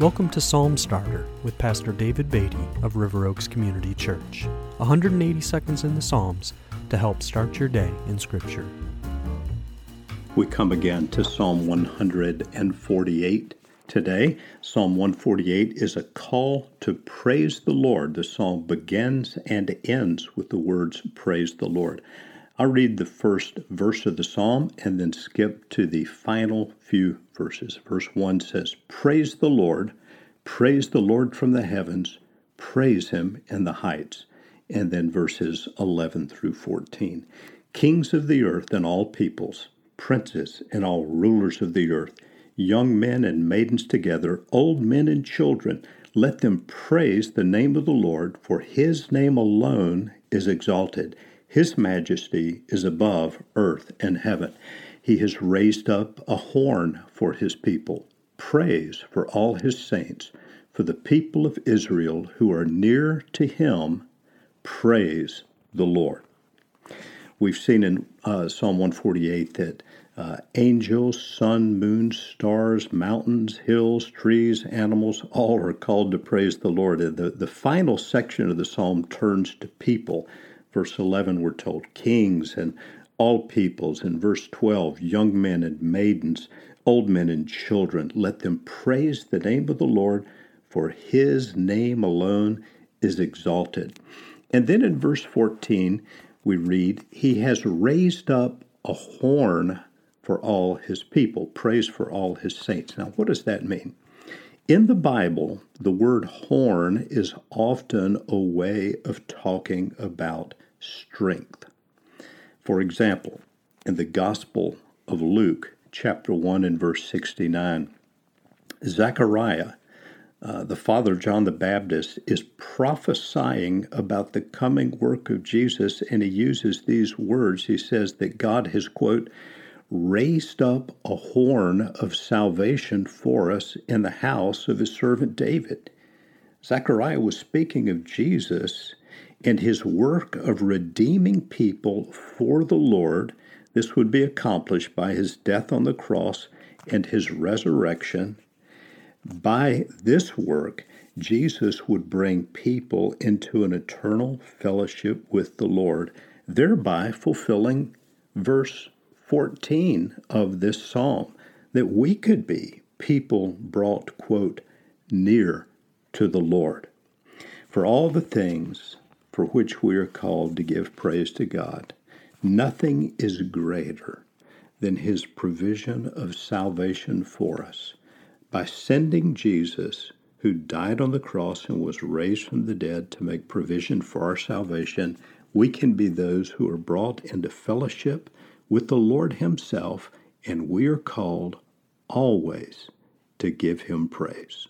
Welcome to Psalm Starter with Pastor David Beatty of River Oaks Community Church. 180 seconds in the Psalms to help start your day in Scripture. We come again to Psalm 148 today. Psalm 148 is a call to praise the Lord. The psalm begins and ends with the words, Praise the Lord. I'll read the first verse of the psalm and then skip to the final few verses. Verse 1 says, Praise the Lord, praise the Lord from the heavens, praise him in the heights. And then verses 11 through 14. Kings of the earth and all peoples, princes and all rulers of the earth, young men and maidens together, old men and children, let them praise the name of the Lord, for his name alone is exalted. His majesty is above earth and heaven. He has raised up a horn for his people, praise for all his saints, for the people of Israel who are near to him, praise the Lord. We've seen in uh, Psalm 148 that uh, angels, sun, moon, stars, mountains, hills, trees, animals, all are called to praise the Lord. The, the final section of the psalm turns to people Verse 11, we're told kings and all peoples. In verse 12, young men and maidens, old men and children, let them praise the name of the Lord, for his name alone is exalted. And then in verse 14, we read, He has raised up a horn for all his people, praise for all his saints. Now, what does that mean? In the Bible, the word horn is often a way of talking about strength. For example, in the Gospel of Luke, chapter 1 and verse 69, Zechariah, uh, the father of John the Baptist, is prophesying about the coming work of Jesus, and he uses these words. He says that God has, quote, raised up a horn of salvation for us in the house of his servant David. Zechariah was speaking of Jesus and his work of redeeming people for the Lord. This would be accomplished by his death on the cross and his resurrection. By this work, Jesus would bring people into an eternal fellowship with the Lord, thereby fulfilling verse 14 of this psalm that we could be people brought, quote, near to the Lord. For all the things for which we are called to give praise to God. Nothing is greater than His provision of salvation for us. By sending Jesus, who died on the cross and was raised from the dead to make provision for our salvation, we can be those who are brought into fellowship with the Lord Himself, and we are called always to give Him praise.